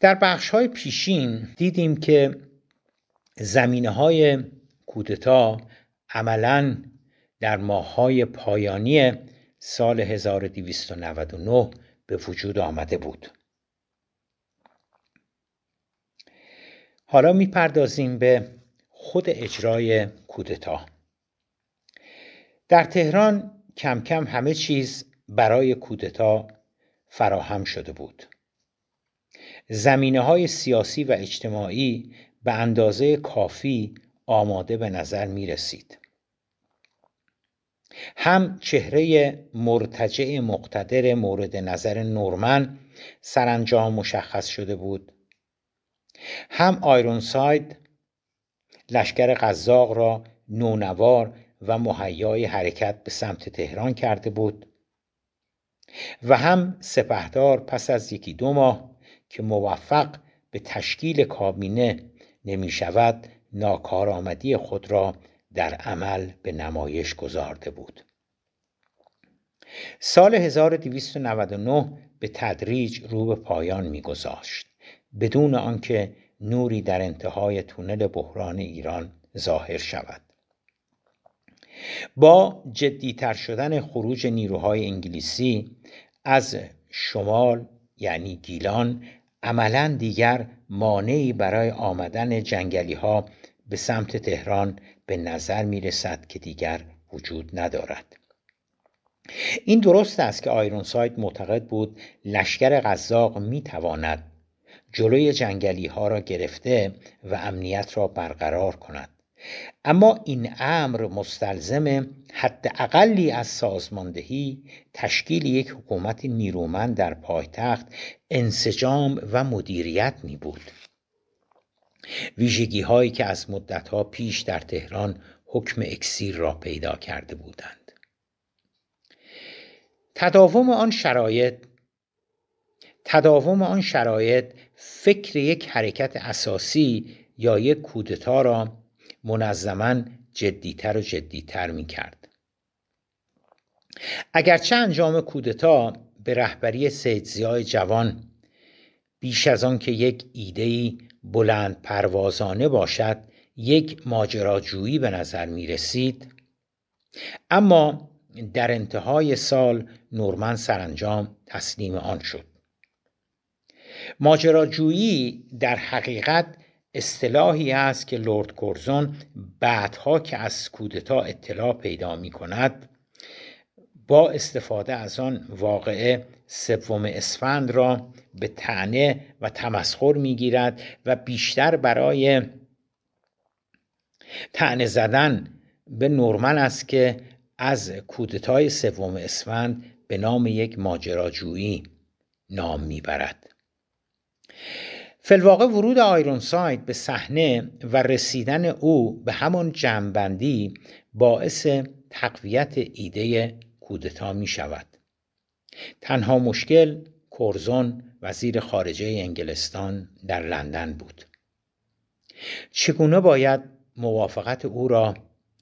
در بخش های پیشین دیدیم که زمینه های کودتا عملا در ماههای پایانی سال 1299 به وجود آمده بود. حالا می‌پردازیم به خود اجرای کودتا. در تهران کم کم همه چیز برای کودتا فراهم شده بود. زمینه های سیاسی و اجتماعی به اندازه کافی آماده به نظر می رسید. هم چهره مرتجع مقتدر مورد نظر نورمن سرانجام مشخص شده بود هم آیرونساید لشکر قزاق را نونوار و مهیای حرکت به سمت تهران کرده بود و هم سپهدار پس از یکی دو ماه که موفق به تشکیل کابینه نمی شود ناکارآمدی خود را در عمل به نمایش گذارده بود. سال 1299 به تدریج رو به پایان میگذاشت. بدون آنکه نوری در انتهای تونل بحران ایران ظاهر شود. با جدیتر شدن خروج نیروهای انگلیسی از شمال یعنی گیلان عملا دیگر مانعی برای آمدن جنگلی ها به سمت تهران به نظر می رسد که دیگر وجود ندارد. این درست است که آیرونساید معتقد بود لشکر قزاق می تواند جلوی جنگلی ها را گرفته و امنیت را برقرار کند. اما این امر مستلزم حد اقلی از سازماندهی تشکیل یک حکومت نیرومند در پایتخت انسجام و مدیریت می بود. ویژگی هایی که از مدت ها پیش در تهران حکم اکسیر را پیدا کرده بودند. تداوم آن شرایط تداوم آن شرایط فکر یک حرکت اساسی یا یک کودتا را منظما جدیتر و جدیتر می کرد. اگرچه انجام کودتا به رهبری سید جوان بیش از آن که یک ایدهی بلند پروازانه باشد یک ماجراجویی به نظر می رسید اما در انتهای سال نورمن سرانجام تسلیم آن شد ماجراجویی در حقیقت اصطلاحی است که لورد کورزون بعدها که از کودتا اطلاع پیدا می کند با استفاده از آن واقعه سوم اسفند را به تنه و تمسخر می‌گیرد و بیشتر برای تنه زدن به نورمن است که از کودتای سوم اسفند به نام یک ماجراجویی نام می‌برد. فلواقع ورود آیرونساید به صحنه و رسیدن او به همان جمعبندی باعث تقویت ایده کودتا می شود تنها مشکل کورزون وزیر خارجه انگلستان در لندن بود. چگونه باید موافقت او را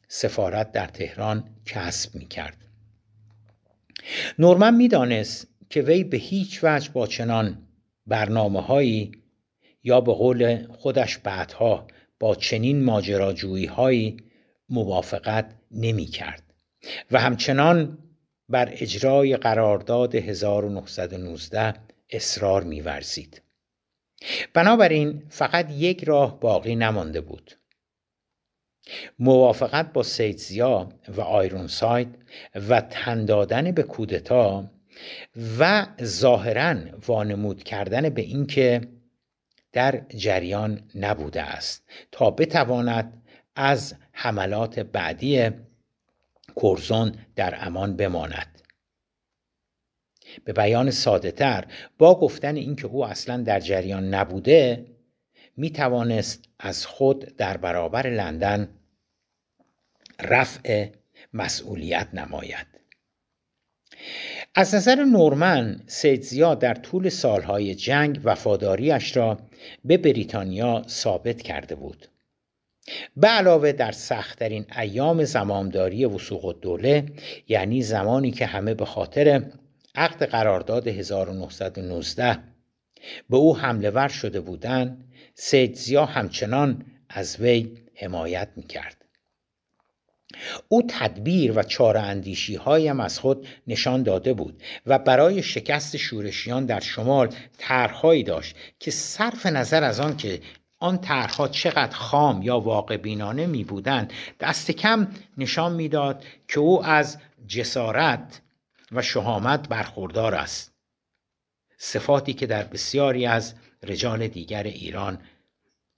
سفارت در تهران کسب می کرد نورمن می‌دانست که وی به هیچ وجه با چنان برنامه هایی یا به قول خودش بعدها با چنین ماجراجویی هایی موافقت نمی کرد و همچنان بر اجرای قرارداد 1919 اصرار میورزید. بنابراین فقط یک راه باقی نمانده بود. موافقت با سیدزیا و آیرونساید و تن دادن به کودتا و ظاهرا وانمود کردن به اینکه در جریان نبوده است تا بتواند از حملات بعدی کرزون در امان بماند. به بیان ساده تر با گفتن اینکه او اصلا در جریان نبوده می توانست از خود در برابر لندن رفع مسئولیت نماید. از نظر نورمن سیدزیا در طول سالهای جنگ وفاداریش را به بریتانیا ثابت کرده بود. به علاوه در سختترین ایام زمامداری وسوق دوله یعنی زمانی که همه به خاطر عقد قرارداد 1919 به او حمله ور شده بودند سید زیا همچنان از وی حمایت می‌کرد. او تدبیر و چاره اندیشی هایم از خود نشان داده بود و برای شکست شورشیان در شمال طرحهایی داشت که صرف نظر از آن که آن طرحها چقدر خام یا واقع بینانه می بودند دست کم نشان می‌داد که او از جسارت و شهامت برخوردار است. صفاتی که در بسیاری از رجال دیگر ایران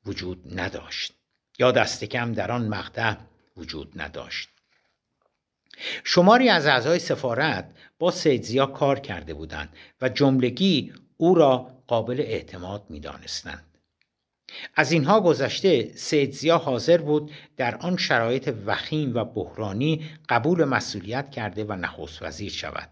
وجود نداشت. یا دست کم در آن مقطع وجود نداشت شماری از اعضای سفارت با سیدزیا کار کرده بودند و جملگی او را قابل اعتماد می دانستند. از اینها گذشته سیدزیا حاضر بود در آن شرایط وخیم و بحرانی قبول مسئولیت کرده و نخست وزیر شود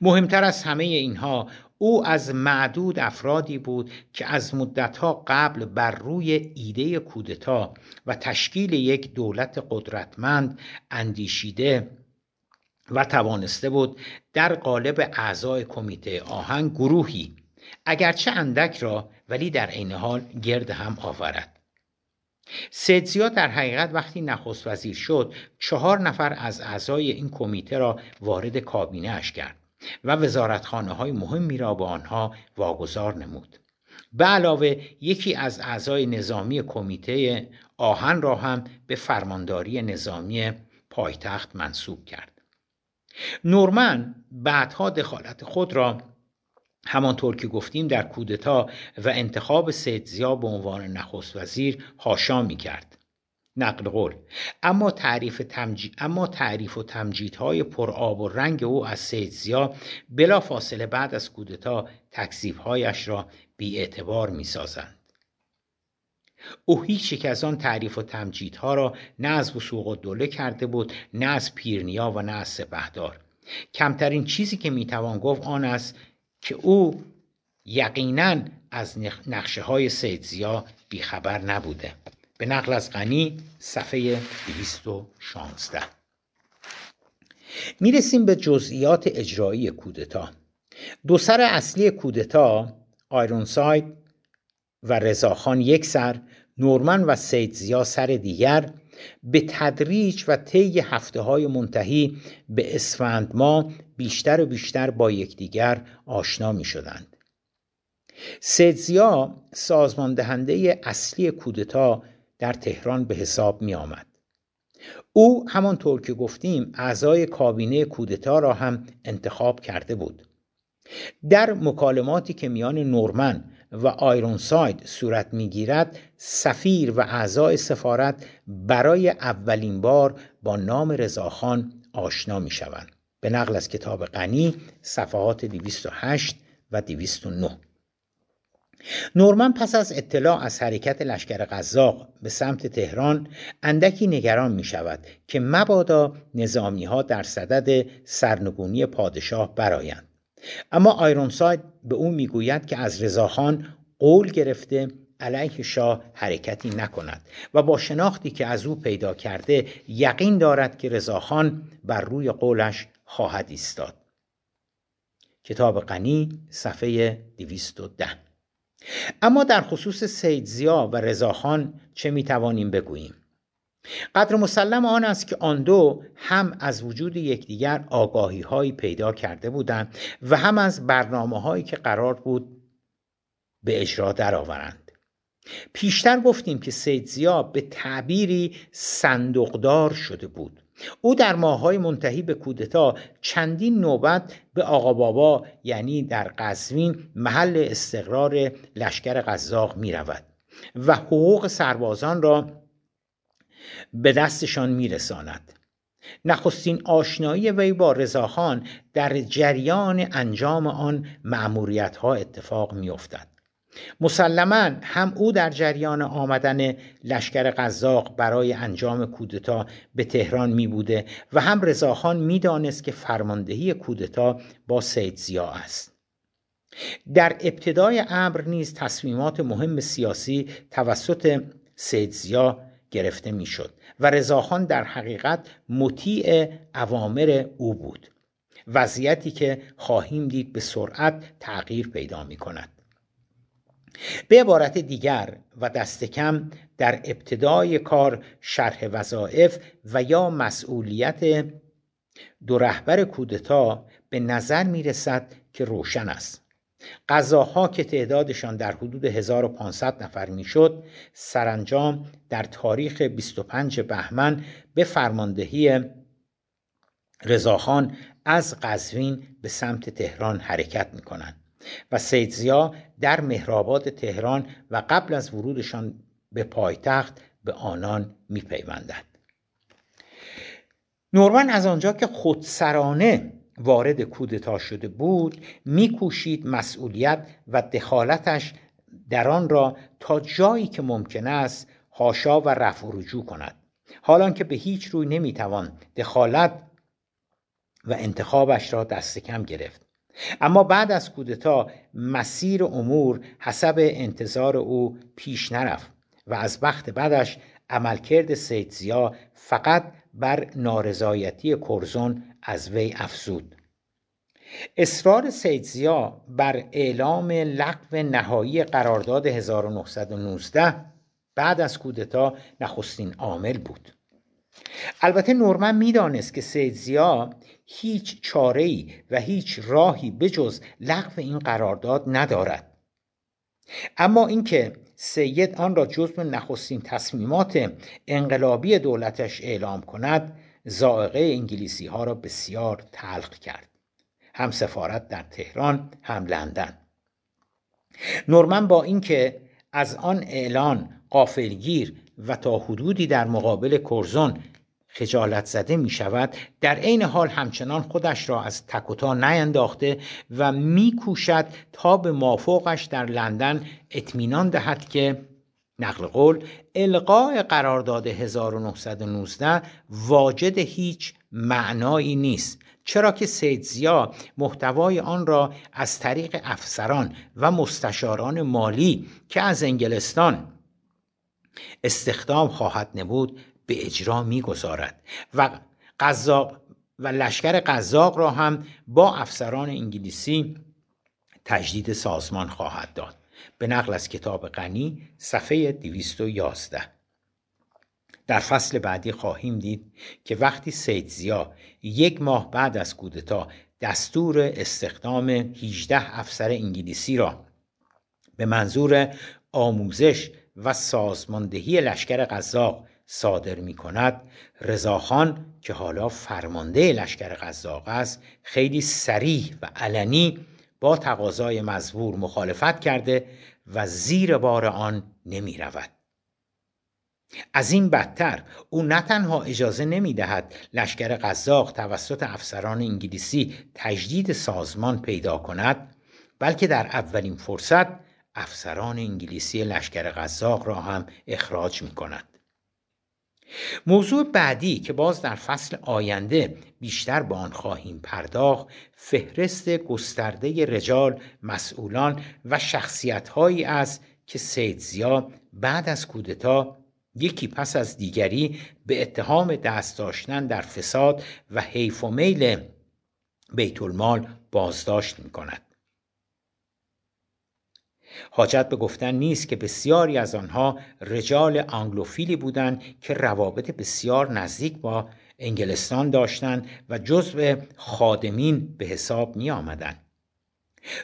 مهمتر از همه اینها او از معدود افرادی بود که از مدتها قبل بر روی ایده کودتا و تشکیل یک دولت قدرتمند اندیشیده و توانسته بود در قالب اعضای کمیته آهنگ گروهی اگرچه اندک را ولی در عین حال گرد هم آورد. سیدزیا در حقیقت وقتی نخست وزیر شد چهار نفر از اعضای این کمیته را وارد کابینه اش کرد. و وزارتخانه های مهمی را به آنها واگذار نمود. به علاوه یکی از اعضای نظامی کمیته آهن را هم به فرمانداری نظامی پایتخت منصوب کرد. نورمن بعدها دخالت خود را همانطور که گفتیم در کودتا و انتخاب سید به عنوان نخست وزیر هاشا می کرد نقل قول. اما تعریف, تمجید، اما تعریف و تمجیدهای پرآب و رنگ او از سید زیا بلا فاصله بعد از کودتا تکذیبهایش را بی اعتبار می سازند. او هیچ یک از آن تعریف و تمجیدها را نه از وسوق و دوله کرده بود نه از پیرنیا و نه از سپهدار. کمترین چیزی که می‌توان گفت آن است که او یقینا از نقشه های سیدزیا بیخبر نبوده. به نقل از غنی صفحه 216 می‌رسیم به جزئیات اجرایی کودتا دو سر اصلی کودتا آیرونساید و رضاخان یک سر نورمن و سیدزیا سر دیگر به تدریج و طی هفته های منتهی به اسفند ما بیشتر و بیشتر با یکدیگر آشنا می شدند. سیدزیا سازمان دهنده اصلی کودتا در تهران به حساب می آمد. او همانطور که گفتیم اعضای کابینه کودتا را هم انتخاب کرده بود. در مکالماتی که میان نورمن و آیرونساید صورت می‌گیرد سفیر و اعضای سفارت برای اولین بار با نام رضاخان آشنا می شوند. به نقل از کتاب غنی صفحات 208 و 209 نورمن پس از اطلاع از حرکت لشکر قزاق به سمت تهران اندکی نگران می شود که مبادا نظامی ها در صدد سرنگونی پادشاه برایند اما آیرونساید به او می‌گوید که از رضاخان قول گرفته علیه شاه حرکتی نکند و با شناختی که از او پیدا کرده یقین دارد که رضاخان بر روی قولش خواهد ایستاد. کتاب غنی صفحه 210 اما در خصوص سیدزیا و رضاخان چه می‌توانیم بگوییم؟ قدر مسلم آن است که آن دو هم از وجود یکدیگر آگاهی هایی پیدا کرده بودند و هم از برنامه هایی که قرار بود به اجرا درآورند. پیشتر گفتیم که سیدزیا به تعبیری صندوقدار شده بود. او در ماههای منتهی به کودتا چندین نوبت به آقا بابا یعنی در قزوین محل استقرار لشکر قزاق می رود و حقوق سربازان را به دستشان می رساند. نخستین آشنایی وی با رضاخان در جریان انجام آن معموریت ها اتفاق می افتد. مسلما هم او در جریان آمدن لشکر قزاق برای انجام کودتا به تهران می بوده و هم رضاخان می دانست که فرماندهی کودتا با سید زیا است. در ابتدای امر نیز تصمیمات مهم سیاسی توسط سید زیا گرفته می شد و رضاخان در حقیقت مطیع اوامر او بود. وضعیتی که خواهیم دید به سرعت تغییر پیدا می کند به عبارت دیگر و دست کم در ابتدای کار شرح وظایف و یا مسئولیت دو رهبر کودتا به نظر می رسد که روشن است. قضاها که تعدادشان در حدود 1500 نفر می‌شد سرانجام در تاریخ 25 بهمن به فرماندهی رضاخان از قزوین به سمت تهران حرکت می کنند و سیدزیا در مهرآباد تهران و قبل از ورودشان به پایتخت به آنان میپیوندد. نورمن از آنجا که خودسرانه وارد کودتا شده بود میکوشید مسئولیت و دخالتش در آن را تا جایی که ممکن است هاشا و رفع و رجوع کند. حالان که به هیچ روی نمی‌توان دخالت و انتخابش را دست کم گرفت. اما بعد از کودتا مسیر امور حسب انتظار او پیش نرفت و از بخت بعدش عملکرد سیدزیا فقط بر نارضایتی کرزون از وی افزود. اصرار سیدزیا بر اعلام لغو نهایی قرارداد 1919 بعد از کودتا نخستین عامل بود. البته نورمن می‌دانست که سیدزیا هیچ چاره و هیچ راهی بجز لغو این قرارداد ندارد. اما اینکه سید آن را جزو نخستین تصمیمات انقلابی دولتش اعلام کند زائقه انگلیسی ها را بسیار تلخ کرد. هم سفارت در تهران هم لندن. نورمن با اینکه از آن اعلان قافلگیر و تا حدودی در مقابل کرزون خجالت زده می شود در عین حال همچنان خودش را از تکوتا نینداخته و می کوشد تا به مافوقش در لندن اطمینان دهد که نقل قول القاء قرارداد 1919 واجد هیچ معنایی نیست چرا که سیدزیا محتوای آن را از طریق افسران و مستشاران مالی که از انگلستان استخدام خواهد نمود به اجرا می‌گذارد. و قزاق و لشکر قزاق را هم با افسران انگلیسی تجدید سازمان خواهد داد. به نقل از کتاب غنی صفحه 211 در فصل بعدی خواهیم دید که وقتی سیدزیا یک ماه بعد از کودتا دستور استخدام 18 افسر انگلیسی را به منظور آموزش و سازماندهی لشکر قزاق صادر می کند رضاخان که حالا فرمانده لشکر قزاق است خیلی سریح و علنی با تقاضای مزبور مخالفت کرده و زیر بار آن نمی رود. از این بدتر او نه تنها اجازه نمی دهد لشکر قزاق توسط افسران انگلیسی تجدید سازمان پیدا کند بلکه در اولین فرصت افسران انگلیسی لشکر قزاق را هم اخراج می کند. موضوع بعدی که باز در فصل آینده بیشتر به آن خواهیم پرداخت فهرست گسترده رجال مسئولان و شخصیتهایی است که سیدزیا بعد از کودتا یکی پس از دیگری به اتهام دست داشتن در فساد و حیف و میل بیت المال بازداشت می کند. حاجت به گفتن نیست که بسیاری از آنها رجال آنگلوفیلی بودند که روابط بسیار نزدیک با انگلستان داشتند و جزو خادمین به حساب می آمدن.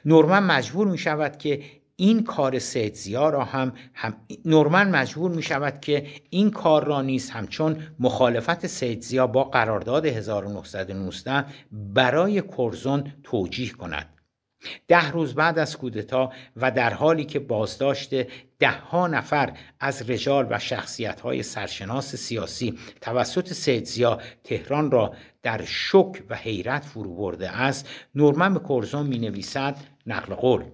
نورمن مجبور می شود که این کار سیدزیا را هم, هم نورمن مجبور می شود که این کار را نیز همچون مخالفت سیدزیا با قرارداد 1919 برای کرزون توجیه کند ده روز بعد از کودتا و در حالی که بازداشت ده ها نفر از رجال و شخصیت های سرشناس سیاسی توسط سیدزیا تهران را در شک و حیرت فرو برده است نورمن کرزون می نویسد نقل قول.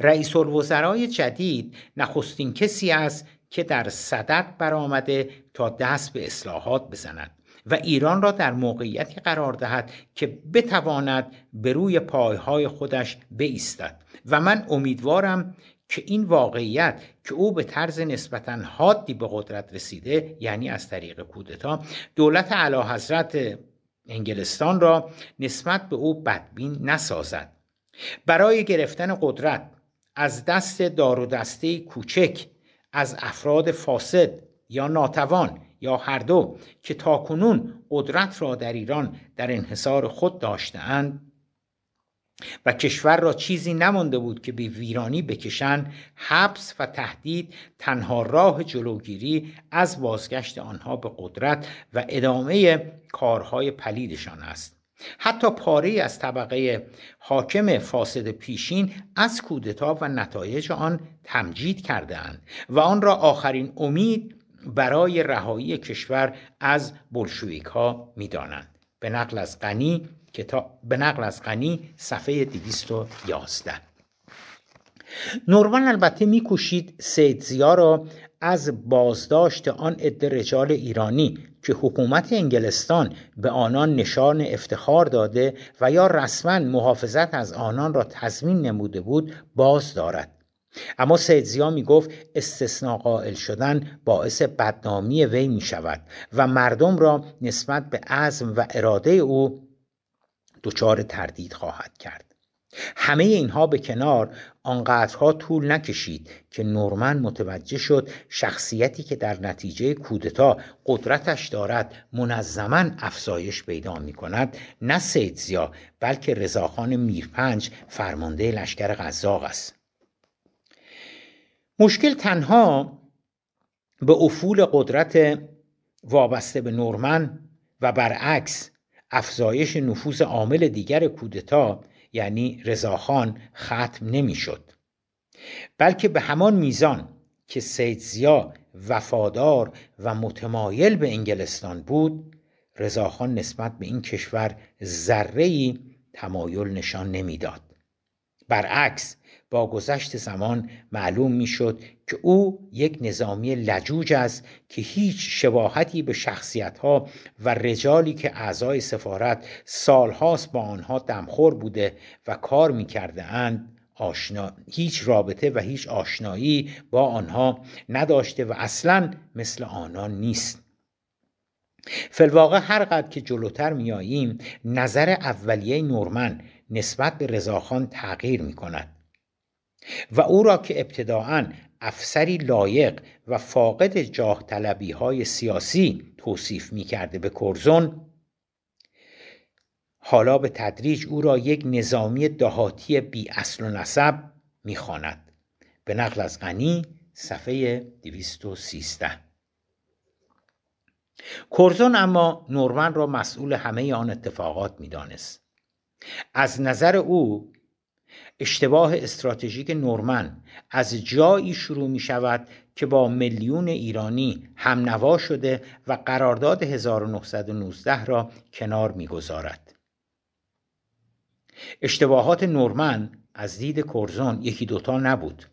رئیس الوزرای جدید نخستین کسی است که در صدد برآمده تا دست به اصلاحات بزند. و ایران را در موقعیتی قرار دهد که بتواند به روی پایهای خودش بایستد. و من امیدوارم که این واقعیت که او به طرز نسبتا حادی به قدرت رسیده یعنی از طریق کودتا دولت علا حضرت انگلستان را نسبت به او بدبین نسازد. برای گرفتن قدرت از دست دار و دسته کوچک از افراد فاسد یا ناتوان یا هر دو که تاکنون قدرت را در ایران در انحصار خود داشتهاند و کشور را چیزی نمانده بود که به ویرانی بکشند حبس و تهدید تنها راه جلوگیری از بازگشت آنها به قدرت و ادامه کارهای پلیدشان است. حتی پاره از طبقه حاکم فاسد پیشین از کودتا و نتایج آن تمجید کرده اند و آن را آخرین امید برای رهایی کشور از بلشویک ها می دانند. به نقل از غنی کتاب به نقل از غنی صفحه 211 نورمن البته میکوشید سید زیا را از بازداشت آن عده رجال ایرانی که حکومت انگلستان به آنان نشان افتخار داده و یا رسما محافظت از آنان را تضمین نموده بود باز دارد اما سید زیا می گفت استثناء قائل شدن باعث بدنامی وی می شود و مردم را نسبت به عزم و اراده او دچار تردید خواهد کرد. همه اینها به کنار آنقدرها طول نکشید که نورمن متوجه شد شخصیتی که در نتیجه کودتا قدرتش دارد منظما افزایش پیدا می کند نه سیدزیا بلکه رضاخان میرپنج فرمانده لشکر غذاق است. مشکل تنها به افول قدرت وابسته به نورمن و برعکس افزایش نفوذ عامل دیگر کودتا یعنی رضاخان ختم نمی‌شد. بلکه به همان میزان که سید زیا وفادار و متمایل به انگلستان بود رضاخان نسبت به این کشور ذره تمایل نشان نمی‌داد. برعکس با گذشت زمان معلوم می‌شد که او یک نظامی لجوج است که هیچ شباهتی به ها و رجالی که اعضای سفارت سالهاست با آنها دمخور بوده و کار می‌کرده اند آشنا... هیچ رابطه و هیچ آشنایی با آنها نداشته و اصلا مثل آنان نیست. فلواقع هر قدر که جلوتر میاییم نظر اولیه نورمن نسبت به رضاخان تغییر می کند و او را که ابتداعا افسری لایق و فاقد جاه طلبی های سیاسی توصیف می کرده به کرزون حالا به تدریج او را یک نظامی دهاتی بی اصل و نسب می خاند. به نقل از غنی صفحه 213 کرزون اما نورمن را مسئول همه آن اتفاقات می‌دانست. از نظر او اشتباه استراتژیک نورمن از جایی شروع می شود که با میلیون ایرانی هم نوا شده و قرارداد 1919 را کنار می‌گذارد. اشتباهات نورمن از دید کرزون یکی دوتا نبود.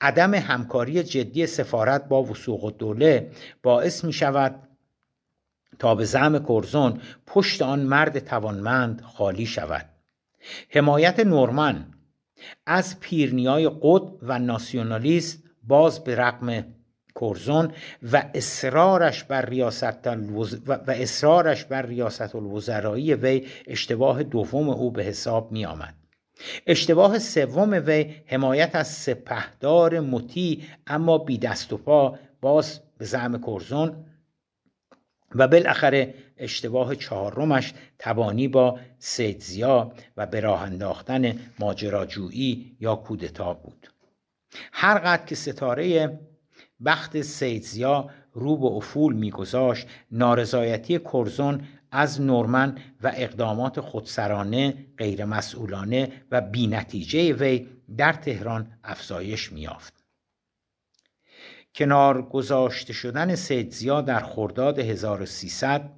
عدم همکاری جدی سفارت با وسوق دوله باعث می شود تا به زعم کرزون پشت آن مرد توانمند خالی شود. حمایت نورمن از پیرنیای قد و ناسیونالیست باز به رقم کرزون و اصرارش بر ریاست و اصرارش بر ریاست الوزرایی وی اشتباه دوم او به حساب می آمد. اشتباه سوم وی حمایت از سپهدار مطیع اما بی دست و پا باز به زعم کرزون و بالاخره اشتباه چهارمش تبانی با سیدزیا و به راه انداختن ماجراجویی یا کودتا بود. هر قدر که ستاره بخت سیدزیا رو به افول میگذاشت نارضایتی کرزون از نورمن و اقدامات خودسرانه غیرمسئولانه و بینتیجه وی در تهران افزایش میافت کنار گذاشته شدن سیدزیا در خرداد 1300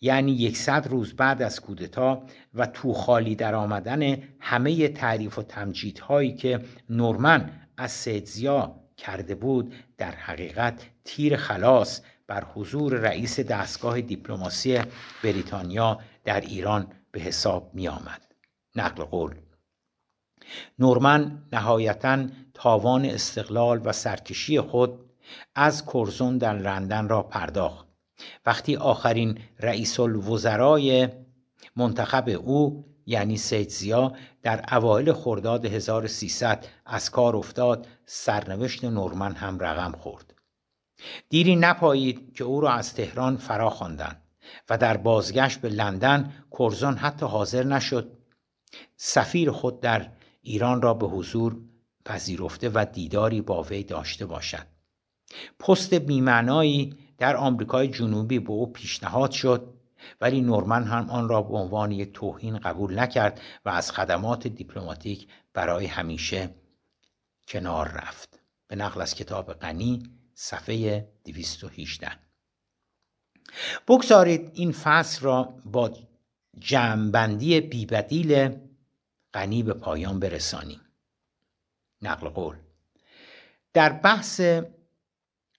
یعنی یکصد روز بعد از کودتا و تو خالی در آمدن همه تعریف و تمجیدهایی که نورمن از سیدزیا کرده بود در حقیقت تیر خلاص بر حضور رئیس دستگاه دیپلماسی بریتانیا در ایران به حساب می آمد. نقل قول نورمن نهایتا تاوان استقلال و سرکشی خود از کرزون در لندن را پرداخت. وقتی آخرین رئیس الوزرای منتخب او یعنی سید زیا در اوایل خرداد 1300 از کار افتاد سرنوشت نورمن هم رقم خورد. دیری نپایید که او را از تهران فرا خواندند و در بازگشت به لندن کرزان حتی حاضر نشد. سفیر خود در ایران را به حضور پذیرفته و دیداری با وی داشته باشد. پست بیمعنایی در آمریکای جنوبی به او پیشنهاد شد ولی نورمن هم آن را به عنوان یک توهین قبول نکرد و از خدمات دیپلماتیک برای همیشه کنار رفت. به نقل از کتاب غنی صفحه 218 بگذارید این فصل را با جمعبندی بیبدیل غنی به پایان برسانیم. نقل قول. در بحث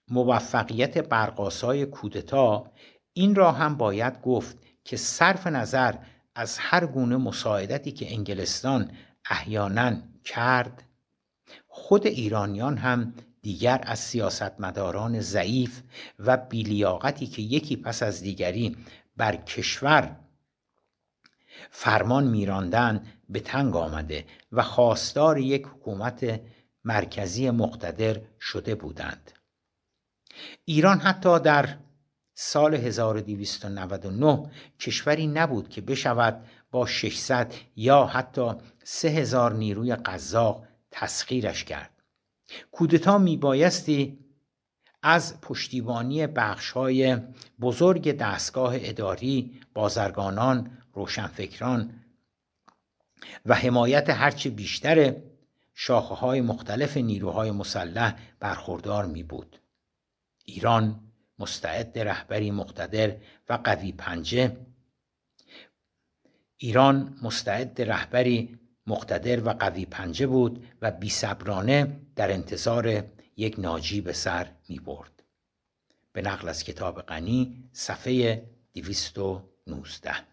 موفقیت برقاسای کودتا این را هم باید گفت که صرف نظر از هر گونه مساعدتی که انگلستان احیانا کرد خود ایرانیان هم دیگر از سیاستمداران ضعیف و بیلیاقتی که یکی پس از دیگری بر کشور فرمان میراندن به تنگ آمده و خواستار یک حکومت مرکزی مقتدر شده بودند. ایران حتی در سال 1299 کشوری نبود که بشود با 600 یا حتی 3000 نیروی قزاق تسخیرش کرد. کودتا میبایستی از پشتیبانی بخشهای بزرگ دستگاه اداری بازرگانان روشنفکران و حمایت هرچه بیشتر شاخه های مختلف نیروهای مسلح برخوردار می بود. ایران مستعد رهبری مقتدر و قوی پنجه ایران مستعد رهبری مقتدر و قوی پنجه بود و بیصبرانه در انتظار یک ناجی به سر می برد. به نقل از کتاب غنی صفحه 219